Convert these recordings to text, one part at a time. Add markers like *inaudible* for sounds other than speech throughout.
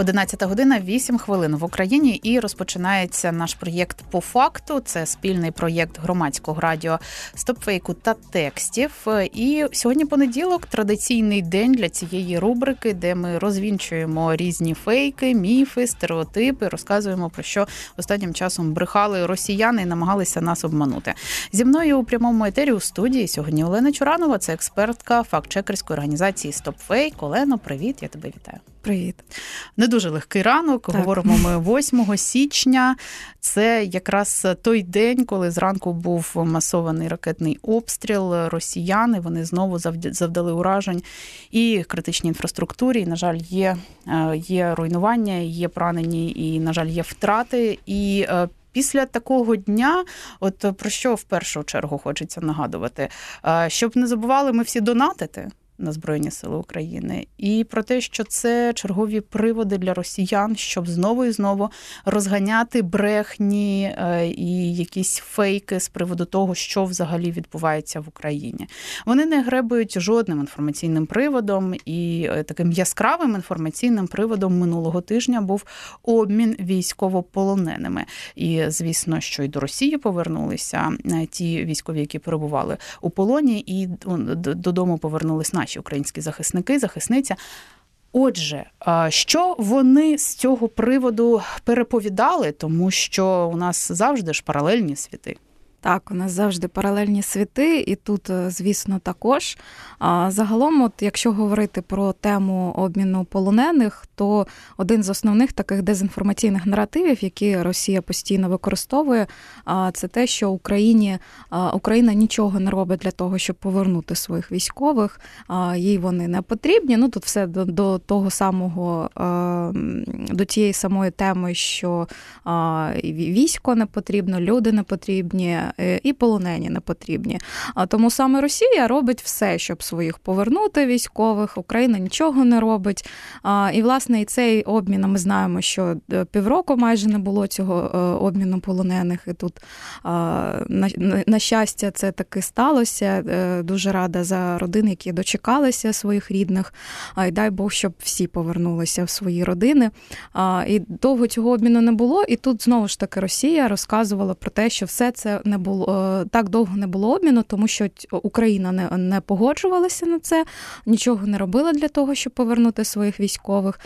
11 година 8 хвилин в Україні і розпочинається наш проєкт по факту. Це спільний проєкт громадського радіо стопфейку та текстів. І сьогодні понеділок традиційний день для цієї рубрики, де ми розвінчуємо різні фейки, міфи, стереотипи, розказуємо про що останнім часом брехали росіяни і намагалися нас обманути. Зі мною у прямому етері у студії сьогодні Олена Чуранова, це експертка фактчекерської організації Стопфейк. Олено, привіт, я тебе вітаю. Привіт, не дуже легкий ранок. Так. Говоримо ми 8 січня. Це якраз той день, коли зранку був масований ракетний обстріл. Росіяни вони знову завдали уражень і критичній інфраструктурі. І, на жаль, є, е, є руйнування, є поранені, і на жаль, є втрати. І е, Після такого дня, от про що в першу чергу хочеться нагадувати, е, щоб не забували ми всі донатити на Збройні Сили України, і про те, що це чергові приводи для росіян, щоб знову і знову розганяти брехні е, і якісь фейки з приводу того, що взагалі відбувається в Україні. Вони не гребують жодним інформаційним приводом, і е, таким яскравим інформаційним приводом минулого тижня був обмін військовополоненими. І звісно, що й до Росії повернулися е, ті військові, які перебували у полоні, і додому повернулись наші наші українські захисники, захисниця. Отже, що вони з цього приводу переповідали, тому що у нас завжди ж паралельні світи. Так, у нас завжди паралельні світи, і тут, е, звісно, також. Загалом, от якщо говорити про тему обміну полонених, то один з основних таких дезінформаційних наративів, які Росія постійно використовує, це те, що Україні Україна нічого не робить для того, щоб повернути своїх військових. Їй вони не потрібні. Ну тут все до, до того самого, до тієї самої теми, що військо не потрібно, люди не потрібні. Е, і полонені не потрібні. Тому саме Росія робить все, щоб своїх повернути військових. Україна нічого не робить. І власне і цей обмін ми знаємо, що е, півроку майже не було цього е, обміну полонених. І тут на щастя, це таки сталося. Дуже рада за родини, які дочекалися своїх рідних. І дай Бог, щоб всі повернулися в свої родини. І довго цього обміну не було. І тут знову ж таки Росія розказувала про те, що все це не було так довго не було обміну, тому що Україна не не погоджувалася на це, нічого не робила для того, щоб повернути своїх військових.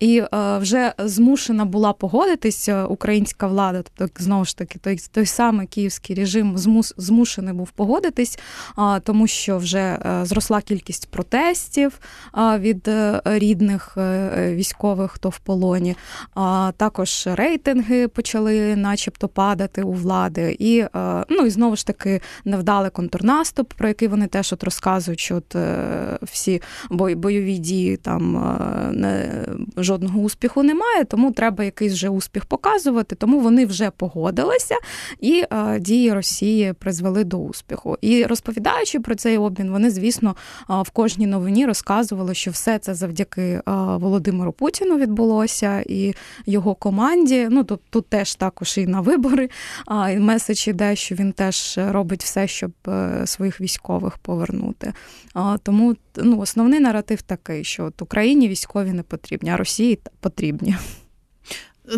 І вже змушена була погодитися українська влада, тобто знову ж таки, той той самий київський режим змус, змушений був погодитись, тому що вже е, зросла кількість протестів від е, рідних е, військових, хто в полоні. Також рейтинги почали, начебто, падати у влади. І Ну і знову ж таки невдалий контрнаступ, про який вони теж от розказують, що от е, всі бойові дії там е, не, жодного успіху немає, тому треба якийсь вже успіх показувати. Тому вони вже погодилися, і е, дії Росії призвели до успіху. І розповідаючи про цей обмін, вони, звісно, в кожній новині розказували, що все це завдяки Володимиру Путіну відбулося і його команді. Ну тут, тут теж також і на вибори і меседж іде, що він теж робить все, щоб е, своїх військових повернути. Тому ну, основний наратив такий, що от Україні військові не потрібні, а Росії потрібні.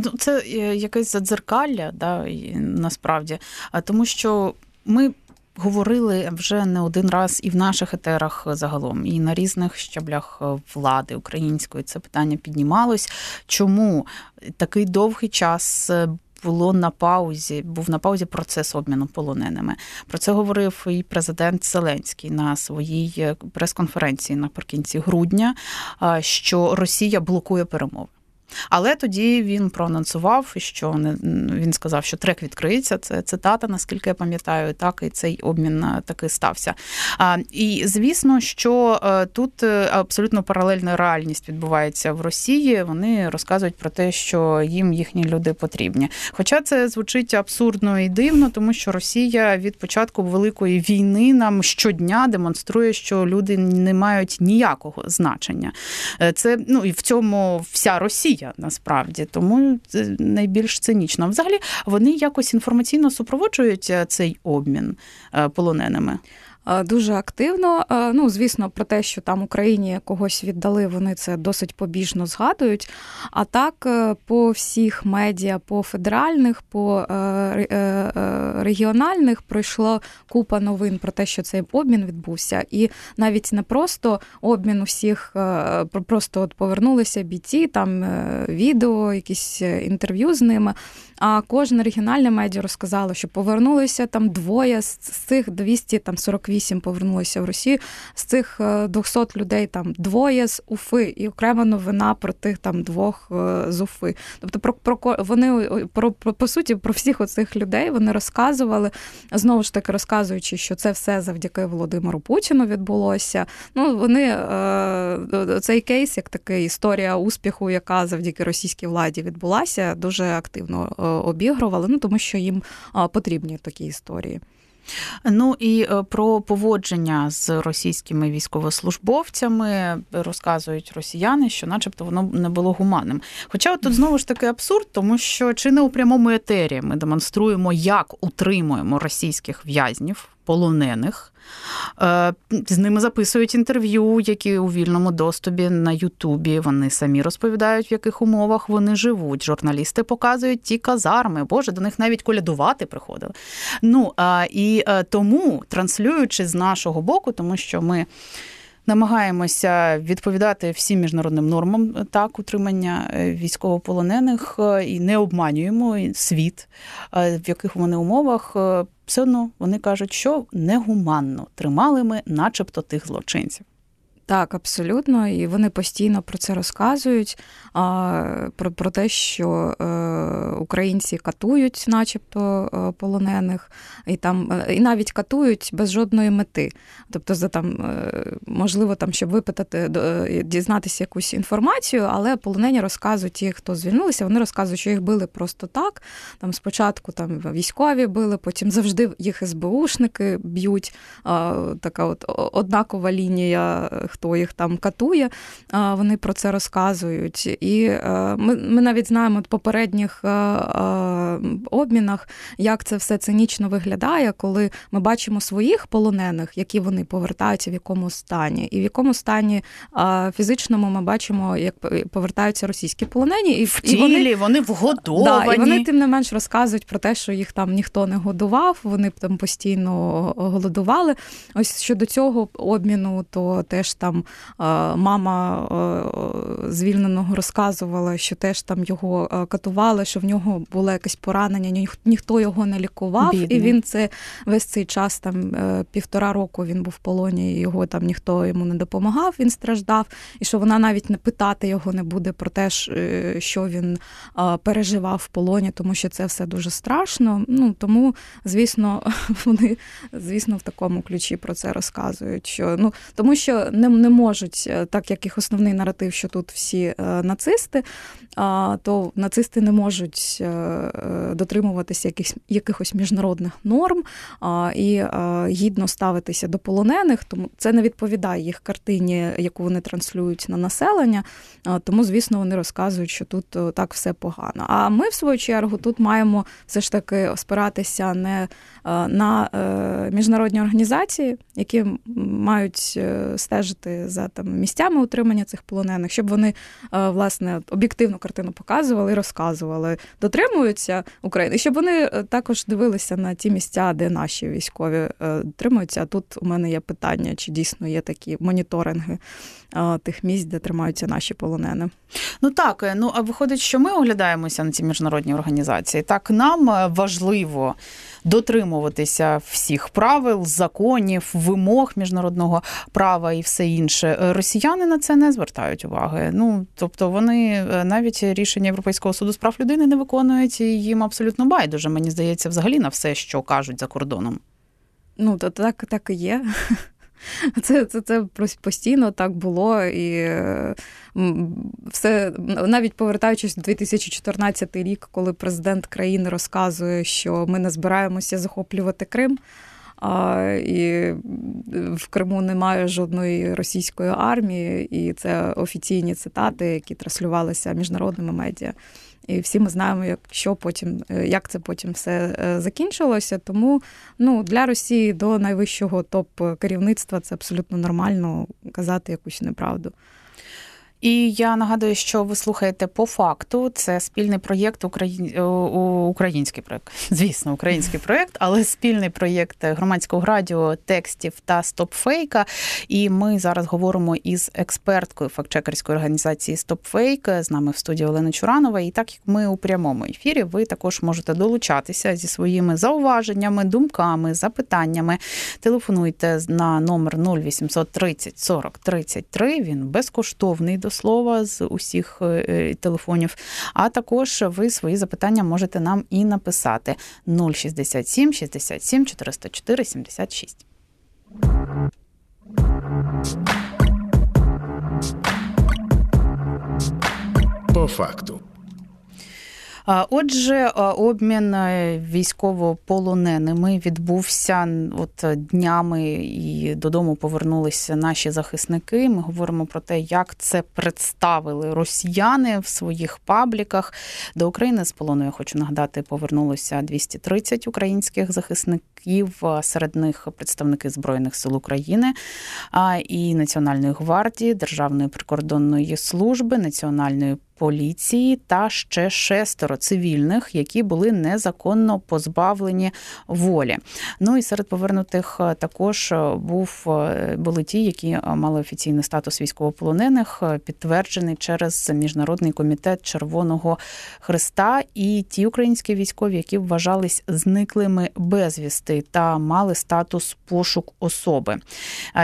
Ну, це е, якесь задзеркалля, да, насправді, тому що ми. Говорили вже не один раз і в наших етерах загалом, і на різних щаблях влади української це питання піднімалось. Чому такий довгий час було на паузі, був на паузі процес обміну полоненими. Про це говорив і президент Зеленський на своїй е, прес-конференції наприкінці грудня, що Росія блокує перемови. Але тоді він проанонсував, що не він сказав, що трек відкриється. Це цитата, наскільки я пам'ятаю, так і цей обмін таки стався. І звісно, що тут абсолютно паралельна реальність відбувається в Росії. Вони розказують про те, що їм їхні люди потрібні. Хоча це звучить абсурдно і дивно, тому що Росія від початку великої війни нам щодня демонструє, що люди не мають ніякого значення. Е, це ну і в цьому вся Росія насправді, тому це найбільш цинічно. Взагалі вони якось інформаційно супроводжують е, цей обмін е, полоненими. Дуже активно. Ну, звісно, про те, що там Україні когось віддали, вони це досить побіжно згадують. А так, е, по всіх медіа, по федеральних, по е, е, регіональних пройшло купа новин про те, що цей обмін відбувся. І навіть не просто обмін усіх, просто от повернулися бійці, там відео, якісь інтерв'ю з ними. А кожне регіональне медіа розказало, що повернулися там двоє з цих 248 повернулися в Росію. З цих 200 е, людей там двоє з Уфи, і окрема новина про тих там двох е, з Уфи. Тобто, про про вони про, про по суті про всіх оцих людей вони розказували знову ж таки розказуючи, що це все завдяки Володимиру Путіну відбулося. Ну вони е, цей кейс, як такий історія успіху, яка завдяки російській владі відбулася, дуже активно обігрували, ну тому що їм потрібні такі історії. Ну і е, про поводження з російськими військовослужбовцями розказують росіяни, що, начебто, воно не було гуманним. Хоча тут *laughs* знову ж таки абсурд, тому що чи не у прямому етері ми демонструємо, як утримуємо російських в'язнів полонених. Е, з ними записують інтерв'ю, які у вільному доступі на Ютубі. Вони самі розповідають, в яких умовах вони живуть. Журналісти показують ті казарми. Боже, до них навіть колядувати приходили. Ну і е, тому, транслюючи з нашого боку, тому що ми намагаємося відповідати всім міжнародним нормам так утримання е, військовополонених і не обманюємо світ, в яких вони умовах. Все одно вони кажуть, що негуманно тримали ми, начебто, тих злочинців. Так, абсолютно, і вони постійно про це розказують. Про про те, що е, українці катують, начебто, е, полонених, і там е, і навіть катують без жодної мети. Тобто, за там можливо, там, щоб випитати, дізнатися якусь інформацію, але полонені розказують ті, хто звільнилися, вони розказують, що їх били просто так. Там спочатку там військові били, потім завжди їх СБУшники б'ють. Така от однакова лінія хто їх там катує, вони про це розказують. І е, ми ми навіть знаємо в попередніх е, е, обмінах, як це все цинічно виглядає, коли ми бачимо своїх полонених, які вони повертаються, в якому стані, і в якому стані фізичному ми бачимо, як повертаються російські полонені, і в тілі, вони, вони вгодовані. Да, і вони тим не менш розказують про те, що їх там ніхто не годував, вони там постійно голодували. Ось щодо цього обміну, то теж там мама звільненого розказувала, що теж там його катували, що в нього було якесь поранення, ніхто його не лікував, Бідний. і він це весь цей час, там е, півтора року він був в полоні, і його там ніхто йому не допомагав, він страждав, і що вона навіть не питати його не буде про те, е, що він переживав в полоні, тому що це все дуже страшно. Ну тому, звісно, *laughs* вони звісно в такому ключі про це розказують. Що ну тому, що не не можуть, е, так як їх основний наратив, що тут всі е, нацисти, то нацисти не можуть е, дотримуватися якихось якихось міжнародних норм і гідно ставитися до полонених, тому це не відповідає їх картині, яку вони транслюють на населення. Тому, звісно, вони розказують, що тут так все погано. А ми, в свою чергу, тут маємо все ж таки спиратися не на міжнародні організації, які мають стежити за там місцями утримання цих полонених, щоб вони е, власне об'єктивну картину показували і розказували, дотримуються України, щоб вони е, також дивилися на ті місця, де наші військові е, тримаються. А тут у мене є питання, чи дійсно є такі моніторинги тих місць, де тримаються наші полонени. Ну так, ну а виходить, що ми оглядаємося на ці міжнародні організації. Так нам важливо дотримуватися всіх правил, законів, вимог міжнародного права і все інше. Росіяни на це не звертають уваги. Ну тобто вони навіть рішення Європейського суду з прав людини не виконують і їм абсолютно байдуже. Мені здається, взагалі на все, що кажуть за кордоном. Ну, то так, так і є. Це це, це постійно так було. І все, навіть повертаючись в 2014 рік, коли президент країни розказує, що ми не збираємося захоплювати Крим. А, І в Криму немає жодної російської армії, і це офіційні цитати, які транслювалися міжнародними медіа. І всі ми знаємо, як що потім, е, як це потім все е, закінчилося. Тому ну, для Росії до найвищого топ керівництва це абсолютно нормально казати якусь неправду. І я нагадую, що ви слухаєте по факту. Це спільний проєкт Україн... український проєкт, звісно, український проєкт, але спільний проєкт громадського радіо, текстів та стопфейка. І ми зараз говоримо із експерткою фактчекерської організації Стопфейк. З нами в студії Олена Чуранова. І так як ми у прямому ефірі, ви також можете долучатися зі своїми зауваженнями, думками, запитаннями. Телефонуйте на номер 0830 40 33. Він безкоштовний до слова з усіх е, е, телефонів. А також ви свої запитання можете нам і написати 067 67 404 76. По факту. Отже, обмін е, військовополоненими відбувся от днями і додому повернулися наші захисники. Ми говоримо про те, як це представили росіяни в своїх пабліках. До України з полону я хочу нагадати, повернулося 230 українських захисників. Серед них представники збройних сил України і Національної гвардії, Державної прикордонної служби, національної поліції та ще шестеро цивільних, які були незаконно позбавлені волі. Ну і серед повернутих е, також е, був е, були ті, які мали офіційний статус військовополонених, підтверджений через міжнародний комітет Червоного Христа, і ті українські військові, які вважались зниклими безвісти та мали статус пошук особи.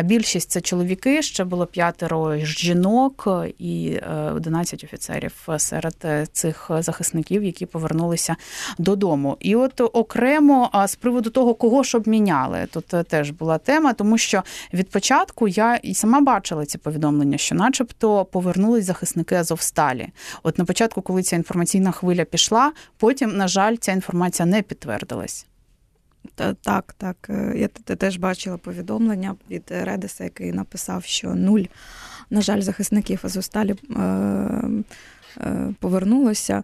Більшість це чоловіки ще було п'ятеро жінок і 11 офіцерів волонтерів серед е, цих захисників, які повернулися додому. І от окремо з приводу того, кого ж обміняли, тут е, теж була тема, тому що від початку я і сама бачила ці повідомлення, що, начебто, повернулись захисники Азовсталі. От на початку, коли ця інформаційна хвиля пішла, потім, на жаль, ця інформація не підтвердилась. Так, так. Е, я теж бачила повідомлення від Редеса, який написав, що нуль на жаль, захисників Азовсталі е, е, повернулося.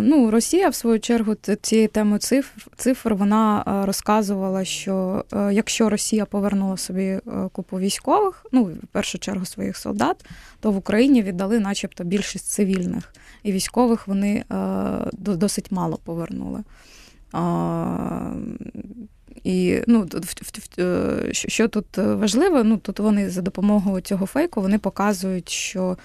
Ну, Росія, в свою чергу, цією темою цифр, цифр вона е, розказувала, що якщо Росія повернула собі купу військових, ну, в першу чергу своїх солдат, то в Україні віддали, начебто, більшість цивільних. І військових вони досить мало повернули. І ну, е, що тут важливо, ну тут вони за допомогою цього фейку вони показують, що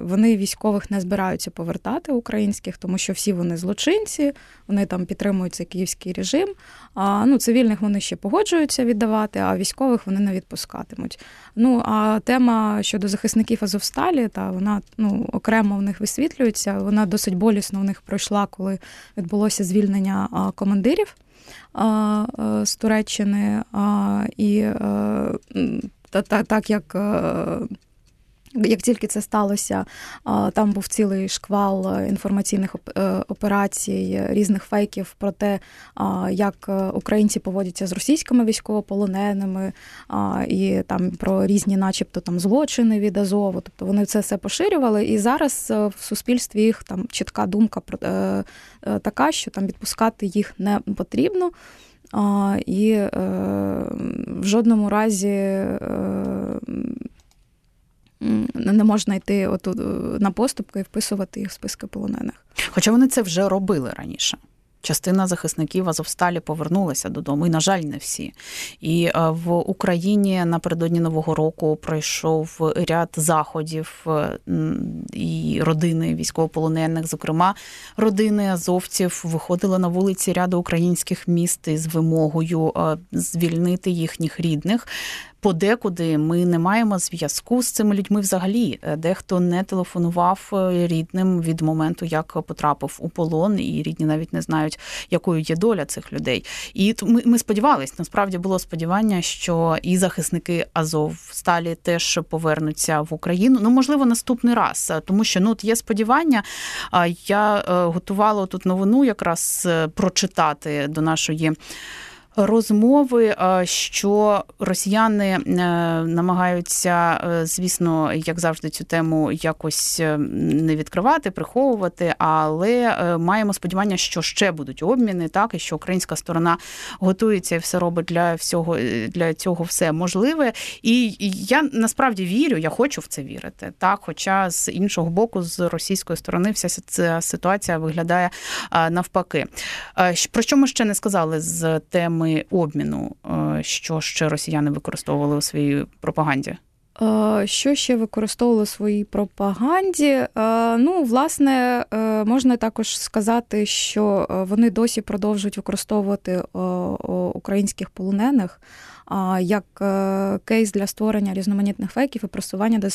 вони військових не збираються повертати українських, тому що всі вони злочинці, вони там підтримують цей київський режим. А ну, цивільних вони ще погоджуються віддавати, а військових вони не відпускатимуть. Ну а тема щодо захисників Азовсталі, та вона ну окремо в них висвітлюється. Вона досить болісно в них пройшла, коли відбулося звільнення командирів з Туреччини. І так як як тільки це сталося, там був цілий шквал е, інформаційних е, операцій, різних фейків про те, як е, українці поводяться з російськими військовополоненими, і там про різні, начебто, там злочини від Азову. Тобто вони це все поширювали. І зараз в суспільстві їх там чітка думка про така, що там відпускати їх не потрібно. І в жодному разі не можна йти отут е, на поступки і вписувати їх в списки полонених. Хоча вони це вже робили раніше. частина захисників Азовсталі повернулася додому. І, на жаль, не всі. І в Україні напередодні нового року пройшов ряд заходів і родини військовополонених, зокрема родини азовців, виходили на вулиці ряду українських міст із вимогою звільнити їхніх рідних подекуди ми не маємо зв'язку з цими людьми взагалі. Е, дехто не телефонував е, рідним від моменту, як потрапив у полон, і рідні навіть не знають, якою є доля цих людей. І ми, ми сподівалися, насправді було сподівання, що і захисники Азов сталі теж повернуться в Україну. Ну можливо, наступний раз, е, тому що ну от є сподівання. Я готувала тут новину, якраз прочитати до нашої розмови, що росіяни е, намагаються, е, звісно, як завжди, цю тему якось е, не відкривати, приховувати, але маємо сподівання, що ще будуть обміни, так і що українська сторона готується і все робить для всього для цього все можливе. І я насправді вірю, я хочу в це вірити. Так, хоча з іншого боку, з російської сторони, вся ця ситуація виглядає навпаки. Про що ми ще не сказали з теми? Програми обміну, е, що ще росіяни використовували у своїй пропаганді? Е, що ще використовували у своїй пропаганді? Е, ну, власне, можна також сказати, що вони досі продовжують використовувати українських полонених як кейс для створення різноманітних фейків і просування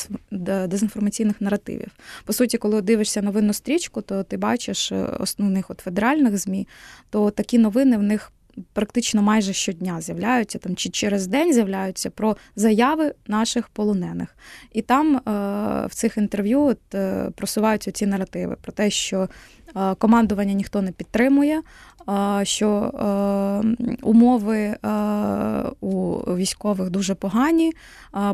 дезінформаційних наративів. По суті, коли дивишся новинну стрічку, то ти бачиш основних от федеральних змі, то такі новини в них практично майже щодня з'являються там чи через день з'являються про заяви наших полонених. І там е, в цих інтерв'ю от, е, просуваються ці наративи про те, що е, командування ніхто не підтримує, що умови у військових дуже погані,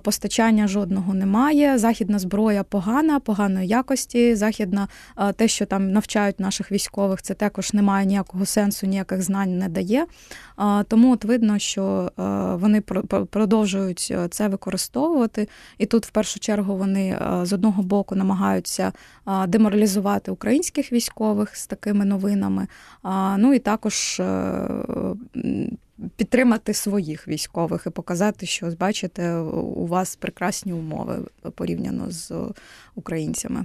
постачання жодного немає. Західна зброя погана, поганої якості. Західна те, що там навчають наших військових, це також не має ніякого сенсу, ніяких знань не дає. Тому от видно, що вони продовжують це використовувати. І тут, в першу чергу, вони з одного боку намагаються деморалізувати українських військових з такими новинами. Ну і також підтримати своїх військових і показати, що бачите, у вас прекрасні умови порівняно з українцями.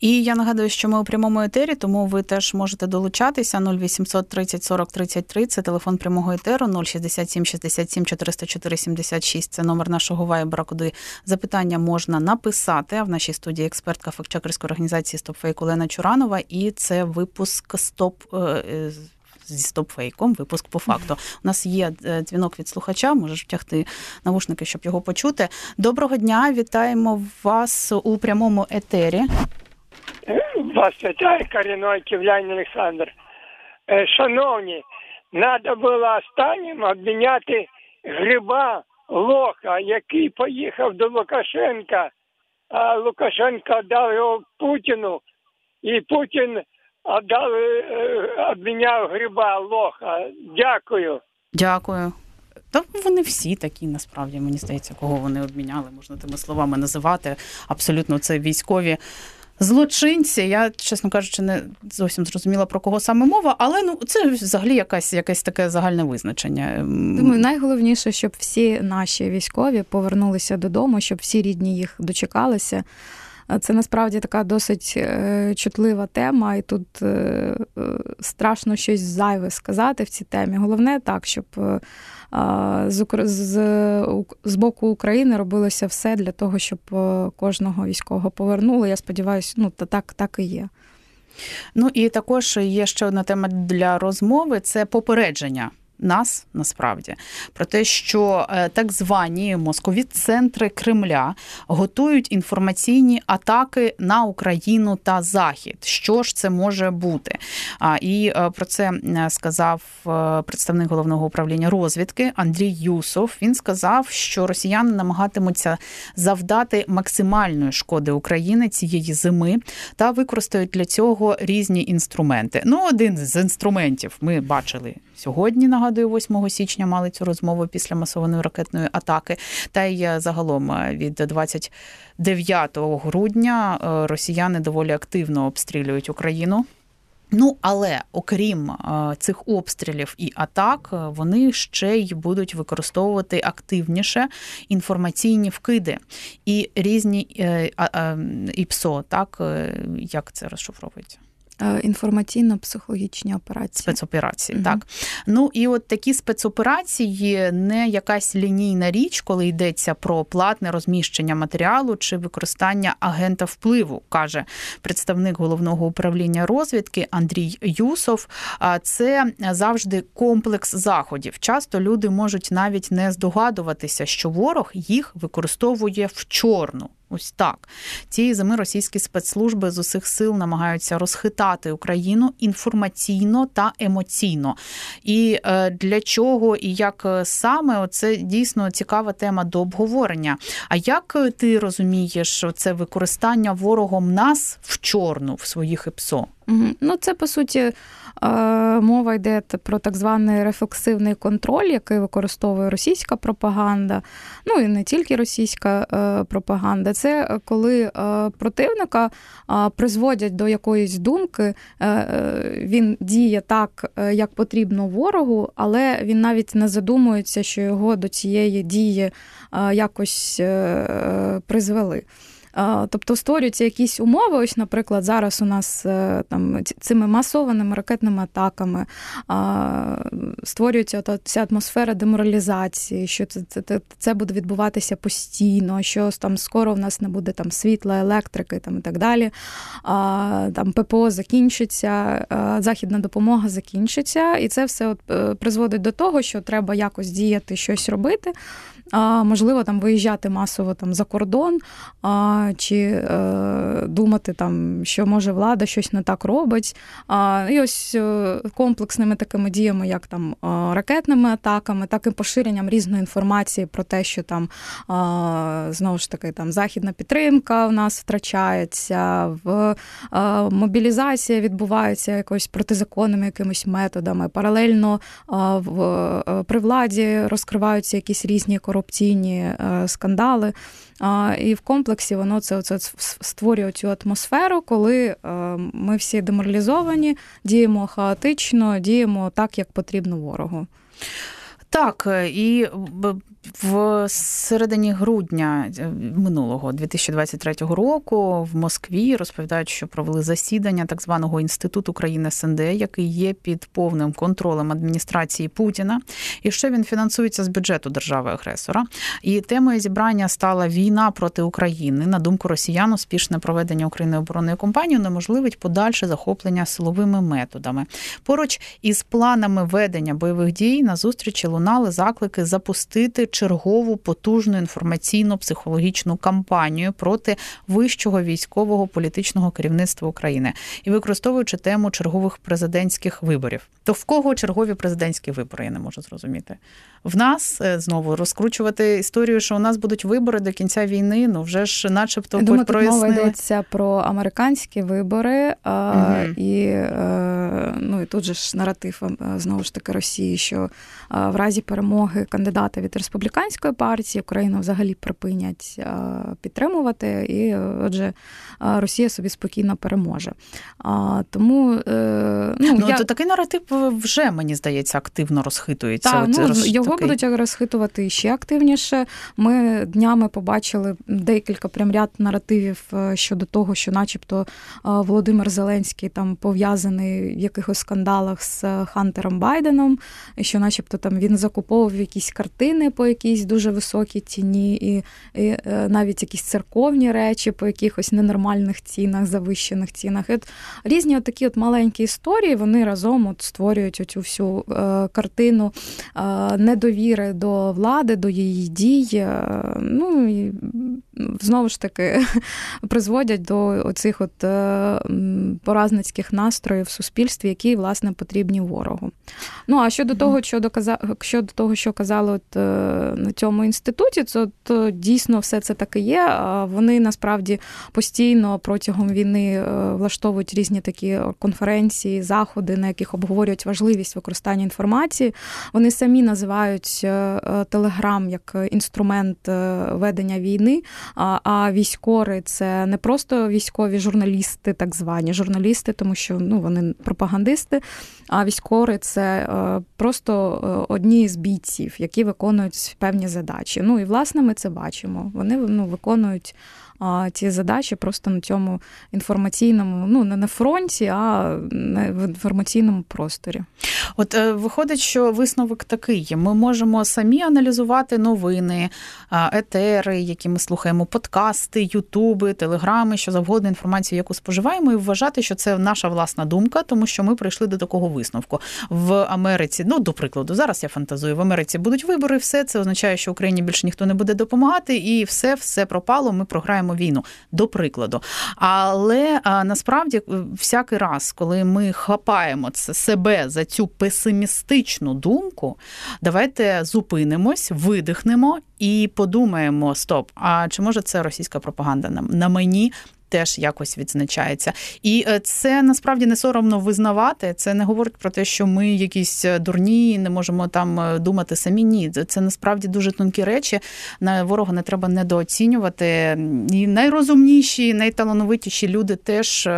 І я нагадую, що ми у прямому етері, тому ви теж можете долучатися 0800 30 40 33, Це телефон прямого етеру 067 67 404 76. Це номер нашого вайбера, куди запитання можна написати. А в нашій студії експертка фактчекерської організації «Стопфейк» Олена Чуранова. І це випуск Стоп. Зі стопфейком, випуск по факту. *laughs* У нас є е, дзвінок від слухача, можеш втягти навушники, щоб його почути. Доброго дня, вітаємо вас у прямому етері. Вас вітає корінной ківлянин Олександр. Е, шановні, треба було останнім обміняти гриба лоха, який поїхав до Лукашенка, а Лукашенко дав його Путіну, і Путін Отдали, е, обміняв гриба лоха. Дякую. Дякую. Та вони всі такі, насправді, мені здається, кого вони обміняли, можна тими словами називати. Абсолютно це військові злочинці. Я, чесно кажучи, не зовсім зрозуміла про кого саме мова, але ну це взагалі якась якесь таке загальне визначення. Думаю, найголовніше, щоб всі наші військові повернулися додому, щоб всі рідні їх дочекалися. Це насправді така досить е, чутлива тема, і тут е, е, страшно щось зайве сказати в цій темі. Головне так, щоб з боку України робилося все для того, щоб кожного військового повернули. Я сподіваюся, ну так, так і є. Ну і також є ще одна тема для розмови: це попередження нас насправді про те, що е, так звані мозкові центри Кремля готують інформаційні атаки на Україну та Захід. Що ж це може бути? І е, про це е, сказав представник головного управління розвідки Андрій Юсов. Він сказав, що росіяни намагатимуться завдати максимальної шкоди України цієї зими та використають для цього різні інструменти. Ну, один з інструментів ми бачили сьогодні. Нагадую, 8 січня мали цю розмову після масованої ракетної атаки. Та й е, загалом е, від 29 грудня е, росіяни доволі активно обстрілюють Україну. Ну, але окрім цих обстрілів і атак, вони ще й будуть використовувати активніше інформаційні вкиди і різні ІПСО, так як це розшифровується? Е, інформаційно-психологічні операції. Спецоперації, угу. так. Ну і от такі спецоперації не якась лінійна річ, коли йдеться про платне розміщення матеріалу чи використання агента впливу, каже представник головного управління розвідки Андрій Юсов. Це завжди комплекс заходів. Часто люди можуть навіть не здогадуватися, що ворог їх використовує в чорну. Ось так цієї зими російські спецслужби з усіх сил намагаються розхитати Україну інформаційно та емоційно. І е, для чого і як е, саме це дійсно цікава тема до обговорення. А як ти розумієш це використання ворогом нас в чорну в своїх ІПСО? Ну, це по суті Е, мова йде про так званий рефлексивний контроль, який використовує російська пропаганда, ну і не тільки російська е, пропаганда. Це коли е, противника призводять до якоїсь думки, він діє так, як потрібно ворогу, але він навіть не задумується, що його до цієї дії якось призвели. Тобто створюються якісь умови. Ось, наприклад, зараз у нас е, там цими масованими ракетними атаками створюється ця атмосфера деморалізації, що це це, це буде відбуватися постійно, що там скоро в нас не буде там світла, електрики там, і так далі. Там ППО закінчиться, західна допомога закінчиться, і це все от е, призводить до того, що треба якось діяти, щось робити можливо, там виїжджати масово там за кордон, чи е, думати, там, що може влада щось не так робить. А, І ось е, комплексними такими діями, як там ракетними атаками, так і поширенням різної інформації про те, що там а, знову ж таки там західна підтримка в нас втрачається, в а, мобілізація відбувається якось протизаконними якимись методами. Паралельно а, в е, при владі розкриваються якісь різні корупційні е, скандали. І в комплексі воно це, це створює цю атмосферу, коли е, ми всі деморалізовані, діємо хаотично, діємо так, як потрібно ворогу. Так, е, і в середині грудня е, минулого 2023 року в Москві розповідають, що провели засідання так званого інституту країн СНД, який є під повним контролем адміністрації Путіна. І ще він фінансується з бюджету держави-агресора. І темою зібрання стала війна проти України. На думку росіян, успішне проведення України оборонної кампанії неможливить подальше захоплення силовими методами. Поруч із планами ведення бойових дій на зустрічі лунали заклики запустити чергову потужну інформаційно-психологічну кампанію проти вищого військового політичного керівництва України і використовуючи тему чергових президентських виборів. То в кого чергові президентські вибори? Я не можу зрозуміти. В нас е, знову розкручувати історію, що у нас будуть вибори до кінця війни. Ну вже ж, начебто, Думаю, тут мова йдеться про американські вибори, угу. і е, ну і тут же ж наратив е, знову ж таки Росії, що в разі перемоги кандидата від республіканської партії Україну взагалі припинять підтримувати, і отже, Росія собі спокійно переможе. Тому ну, ну я... то такий наратив вже мені здається активно розхитується. Так, ну, роз... Його такий... будуть розхитувати ще активніше. Ми днями побачили декілька прям ряд наративів е, щодо того, що, начебто, е, Володимир Зеленський там пов'язаний в якихось скандалах з Хантером Байденом, і що, начебто, там він закуповував якісь картини по якійсь дуже високій ціні, і, і е, навіть якісь церковні речі по якихось ненормальних цінах, завищених цінах. І от Різні от такі от маленькі історії вони разом от створюють оцю всю картину недовіри до влади, до її дій. Е, ну і знову ж таки *laughs* призводять до оцих от е, поразницьких настроїв в суспільстві, які власне потрібні ворогу. Ну а щодо того, що доказа... щодо того, що казали от е, на цьому інституті, то, то дійсно все це таки є. Вони насправді постійно протягом війни влаштовують різні такі конференції, заходи, на яких обговорюють важливість використання інформації. Вони самі називають Телеграм як інструмент ведення війни. А військори це не просто військові журналісти, так звані журналісти, тому що ну вони пропагандисти, а військові це просто одні з бійців, які виконують певні задачі. Ну і власне ми це бачимо. Вони ну, виконують ці задачі просто на цьому інформаційному, ну не на фронті, а в інформаційному просторі. От е, виходить, що висновок такий: ми можемо самі аналізувати новини, етери, які ми слухаємо, подкасти, ютуби, телеграми, що завгодно інформацію, яку споживаємо, і вважати, що це наша власна думка, тому що ми прийшли до такого висновку в Америці. Ну, до прикладу, зараз я фантазую, в Америці будуть вибори, все це означає, що Україні більше ніхто не буде допомагати, і все, все пропало. Ми програємо війну, до прикладу. Але насправді е, всякий раз, коли ми хапаємо це себе за цю песимістичну думку, давайте зупинимось, видихнемо і подумаємо: стоп, а чи може це російська пропаганда на мені? Теж якось відзначається. І е, це насправді не соромно визнавати. Це не говорить про те, що ми якісь е, дурні, не можемо там е, думати самі. Ні, це насправді дуже тонкі речі. На ворога не треба недооцінювати. І найрозумніші, найталановитіші люди теж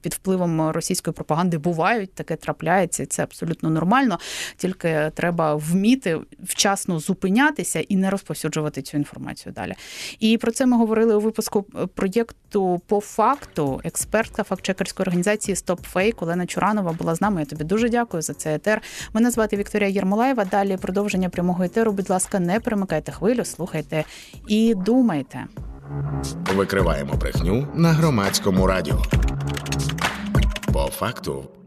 під впливом російської пропаганди бувають. Таке трапляється, і це абсолютно нормально. Тільки треба вміти вчасно зупинятися і не розповсюджувати цю інформацію далі. І про це ми говорили у випуску проєкту проєкту по факту експертка фактчекерської організації StopFake Олена Чуранова була з нами. Я тобі дуже дякую за цей етер. Мене звати Вікторія Єрмолаєва. Далі продовження прямого етеру. Будь ласка, не перемикайте хвилю, слухайте і думайте. Викриваємо брехню на громадському радіо. По факту.